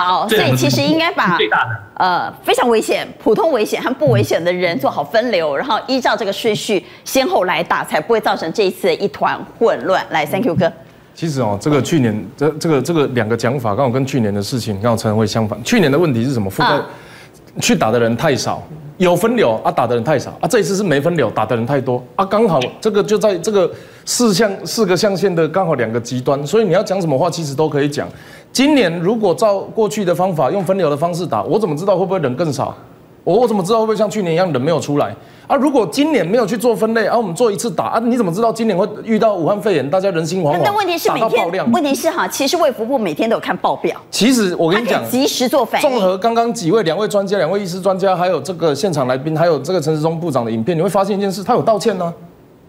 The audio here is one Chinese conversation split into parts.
好，所以其实应该把最大的呃非常危险、普通危险和不危险的人做好分流，然后依照这个顺序先后来打，才不会造成这一次的一团混乱。来，Thank you 哥。其实哦，这个去年这这个这个两个讲法刚好跟去年的事情刚好成为相反。去年的问题是什么？覆盖啊去打的人太少，有分流啊，打的人太少啊。这一次是没分流，打的人太多啊，刚好这个就在这个四象四个象限的刚好两个极端，所以你要讲什么话其实都可以讲。今年如果照过去的方法用分流的方式打，我怎么知道会不会人更少？我我怎么知道会不会像去年一样人没有出来啊？如果今年没有去做分类，啊，我们做一次打啊，你怎么知道今年会遇到武汉肺炎，大家人心惶惶？但问题是打每到爆量天，问题是哈，其实卫福部每天都有看报表，其实我跟你讲及时做反应。综合刚刚几位两位专家、两位医师专家，还有这个现场来宾，还有这个陈时中部长的影片，你会发现一件事，他有道歉呢、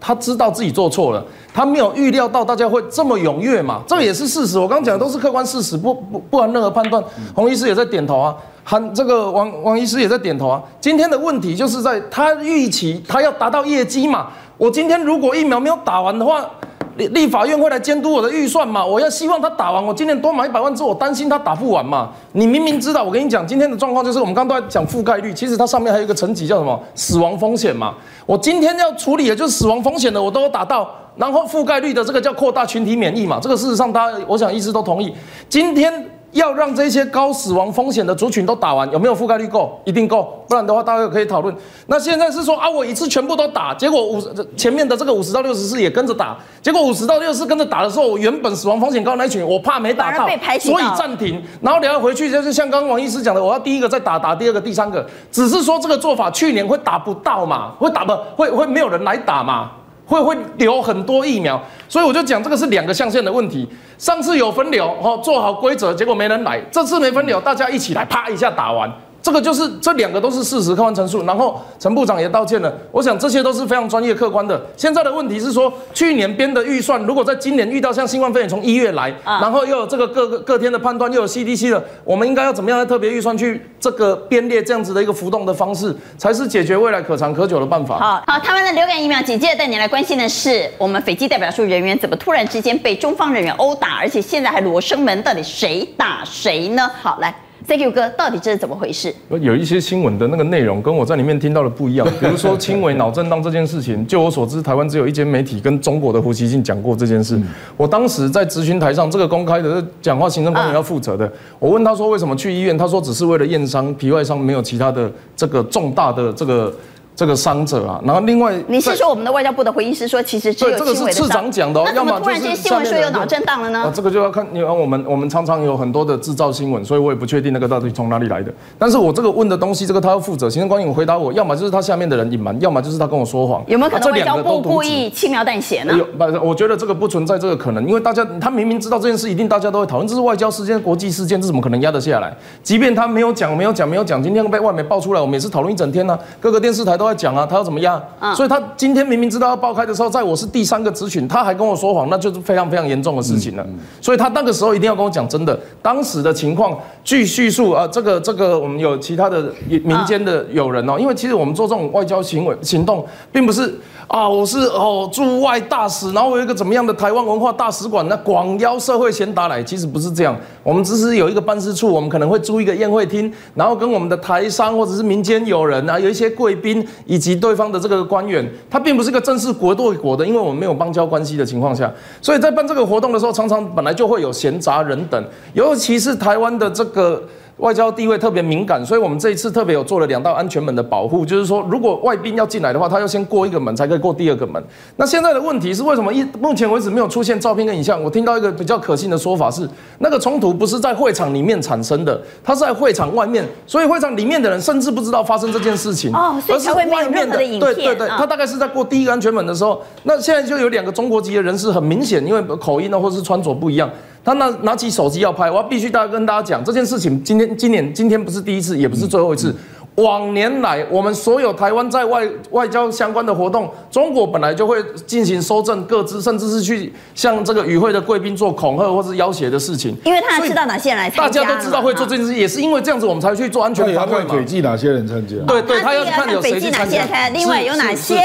他知道自己做错了，他没有预料到大家会这么踊跃嘛，这个也是事实。我刚刚讲的都是客观事实，不不不含任何判断。洪医师也在点头啊，韩这个王王医师也在点头啊。今天的问题就是在他预期他要达到业绩嘛。我今天如果疫苗没有打完的话，立立法院会来监督我的预算嘛？我要希望他打完，我今年多买一百万支，我担心他打不完嘛。你明明知道，我跟你讲，今天的状况就是我们刚刚都在讲覆盖率，其实它上面还有一个层级叫什么死亡风险嘛。我今天要处理的就是死亡风险的，我都有打到，然后覆盖率的这个叫扩大群体免疫嘛。这个事实上大家，我想医师都同意。今天要让这些高死亡风险的族群都打完，有没有覆盖率够？一定够，不然的话大家可以讨论。那现在是说啊，我一次全部都打，结果五十前面的这个五十到六十四也跟着打，结果五十到六十四跟着打的时候，我原本死亡风险高那一群，我怕没打到所以暂停，然后你要回去就是像刚刚王医师讲的，我要第一个再打，打第二个、第三个，只是说这个做法去年会打不到嘛，会打不会会没有人来打嘛。会会留很多疫苗，所以我就讲这个是两个象限的问题。上次有分流，哦，做好规则，结果没人来；这次没分流，大家一起来，啪一下打完。这个就是这两个都是事实客观陈述，然后陈部长也道歉了。我想这些都是非常专业客观的。现在的问题是说，去年编的预算，如果在今年遇到像新冠肺炎从一月来，啊然后又有这个各个各天的判断，又有 CDC 的，我们应该要怎么样在特别预算去这个编列这样子的一个浮动的方式，才是解决未来可长可久的办法。好好，台湾的流感疫苗紧接着带你来关心的是，我们斐济代表处人员怎么突然之间被中方人员殴打，而且现在还罗生门，到底谁打谁呢？好，来，Thank you 哥，到底这是怎么回事？有一些新闻的那个内容跟我在里面听到的不一样，比如说轻微脑震荡这件事情，就我所知，台湾只有一间媒体跟中国的胡锡进讲过这件事。我当时在咨询台上，这个公开的讲话，行政官员要负责的。我问他说为什么去医院，他说只是为了验伤，皮外伤没有其他的这个重大的这个这个伤者啊。然后另外你是说我们的外交部的回应是说，其实只对，有这个是次长讲的哦，那怎么突然间新闻说有脑震荡了啊，呢？这个就要看，因为我们我们常常有很多的制造新闻，所以我也不确定那个到底从哪里来的。但是我这个问的东西，这个他要负责。行政官员回答我，要么就是他下面的人隐瞒，要么就是他跟我说谎。有没有可能外交部故意轻描淡写呢？有，不，我觉得这个不存在这个可能，因为大家他明明知道这件事，一定大家都会讨论，这是外交事件、国际事件，这怎么可能压得下来？即便他没有讲、没有讲、没有讲，今天被外媒爆出来，我们也是讨论一整天呢、各个电视台都在讲啊，他要怎么样？嗯所以他今天明明知道要爆开的时候，在我是第三个咨询，他还跟我说谎，那就是非常非常严重的事情了。所以他那个时候一定要跟我讲真的，当时的情况据叙述啊，这个这个我们有其他的民间的友人哦，因为其实我们做这种外交行为行动，并不是啊，我是哦驻外大使，然后我有一个怎么样的台湾文化大使馆，那广邀社会贤达来，其实不是这样，我们只是有一个办事处，我们可能会租一个宴会厅，然后跟我们的台商或者是民间友人啊，有一些贵宾以及对方的这个官员，他并不是个正式国对国的，因为我们没有邦交关系的情况下，所以在办这个活动的时候，常常本来就会有闲杂人等，尤其是台湾的这个。外交地位特别敏感，所以我们这一次特别有做了两道安全门的保护，就是说，如果外宾要进来的话，他要先过一个门，才可以过第二个门。那现在的问题是，为什么一目前为止没有出现照片跟影像？我听到一个比较可信的说法是，那个冲突不是在会场里面产生的，它是在会场外面，所以会场里面的人甚至不知道发生这件事情，哦所以才会没有任何的影片对对对，啊他大概是在过第一个安全门的时候，那现在就有两个中国籍的人士，很明显因为口音呢或是穿着不一样，他拿拿起手机要拍，我要必须大家跟大家讲这件事情，今天今年今天不是第一次，也不是最后一次。往年来，我们所有台湾在外外交相关的活动，中国本来就会进行收证各自，甚至是去向这个与会的贵宾做恐吓或是要挟的事情。因为他知道哪些人来参加大家都知道会做这件事，也是因为这样子，我们才去做安全防卫嘛。轨迹哪些人参加。对对，他他要看有谁斐济哪去参加，另外有哪些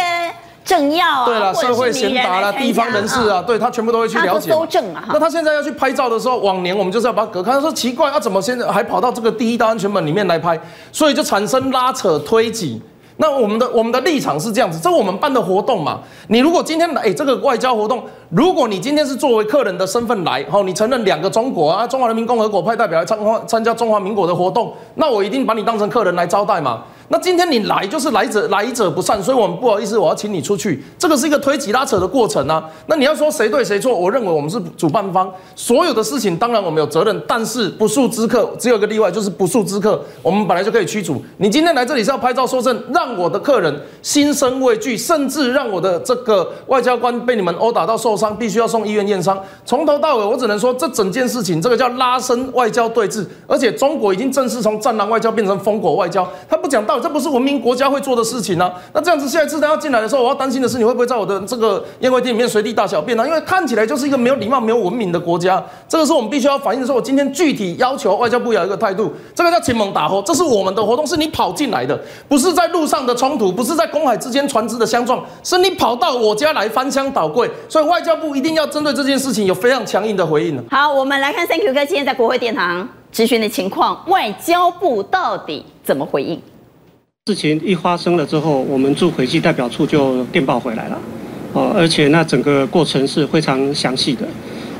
政要啊，对了，社会贤达啦、地方人士啊，，对他全部都会去他都了解嘛。搜证啊，那他现在要去拍照的时候，往年我们就是要把它隔开。他说奇怪，他、怎么现在还跑到这个第一道安全门里面来拍？所以就产生拉扯推挤。那我们的我们的立场是这样子，这我们办的活动嘛。你如果今天来，哎，这个外交活动，如果你今天是作为客人的身份来，好，你承认两个中国啊，中华人民共和国派代表来参参加中华民国的活动，那我一定把你当成客人来招待嘛。那今天你来就是来者来者不善，所以我们不好意思，我要请你出去，这个是一个推挤拉扯的过程啊。那你要说谁对谁错，我认为我们是主办方，所有的事情当然我们有责任，但是不速之客只有一个例外，就是不速之客，我们本来就可以驱逐。你今天来这里是要拍照说证，让我的客人心生畏惧，甚至让我的这个外交官被你们殴打到受伤，必须要送医院验伤。从头到尾，我只能说这整件事情，这个叫拉伸外交对峙，而且中国已经正式从战狼外交变成封国外交，他不讲道，这不是文明国家会做的事情啊。那这样子，下一次他要进来的时候，我要担心的是你会不会在我的这个宴会厅里面随地大小便啊？因为看起来就是一个没有礼貌、没有文明的国家，这个是我们必须要反映的。说我今天具体要求外交部有一个态度，这个叫亲蒙打吼，这是我们的活动，是你跑进来的，不是在路上的冲突，不是在公海之间船只的相撞，是你跑到我家来翻箱倒柜，所以外交部一定要针对这件事情有非常强硬的回应。好，我们来看 Thank you 哥今天在国会殿堂质询的情况，外交部到底怎么回应？事情一发生了之后，我们驻斐济代表处就电报回来了，哦，而且那整个过程是非常详细的。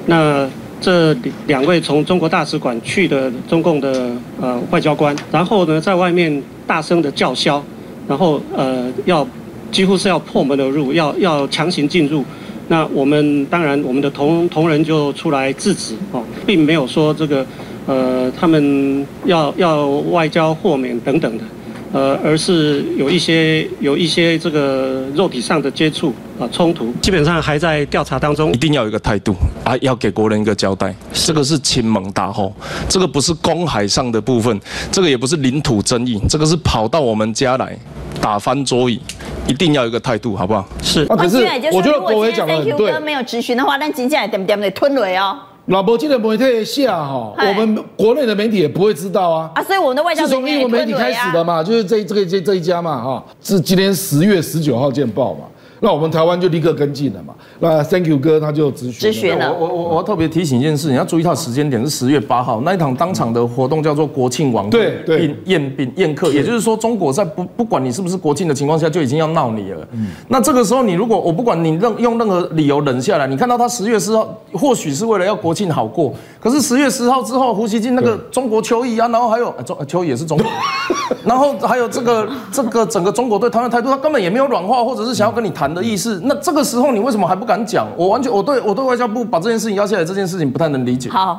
那这两位从中国大使馆去的中共的呃外交官，然后呢在外面大声的叫嚣，然后呃要几乎是要破门而入，要要强行进入。那我们当然我们的同同仁就出来制止哦，并没有说这个呃他们要要外交豁免等等的。呃，而是有一些有一些这个肉体上的接触啊冲突，基本上还在调查当中一。定要有一个态度啊，要给国人一个交代。这个是亲蒙大吼，这个不是公海上的部分，这个也不是领土争议，这个是跑到我们家来打翻桌椅，一定要有一个态度，好不好？是啊，可是我觉得国伟讲的 Thank you 对哥。没有质询的话，那金价点点得吞雷哦老伯记得媒体下哈，嗨我们国内的媒体也不会知道啊。啊，所以我们的外交是从英文媒体开始的嘛。嘛，就是这这个这这一家嘛哈，是今天十月十九号见报嘛，那我们台湾就立刻跟进了嘛。那 Thank you 哥他就咨询咨询了。我我我特别提醒一件事，你要注意它的时间点是十月八号那一场当场的活动叫做国庆晚会对对。宴宴宾宴客，也就是说中国在不不管你是不是国庆的情况下就已经要闹你了。那这个时候你如果我不管你任用任何理由忍下来，你看到他十月四号或许是为了要国庆好过，可是十月十号之后胡锡进那个中国秋意啊，然后还有呃中呃球衣也是中国，然后还有这个这个整个中国对台湾态度，他根本也没有软化或者是想要跟你谈的意思。那这个时候你为什么还不敢讲？我完全我对我对外交部把这件事情压下来这件事情不太能理解。好。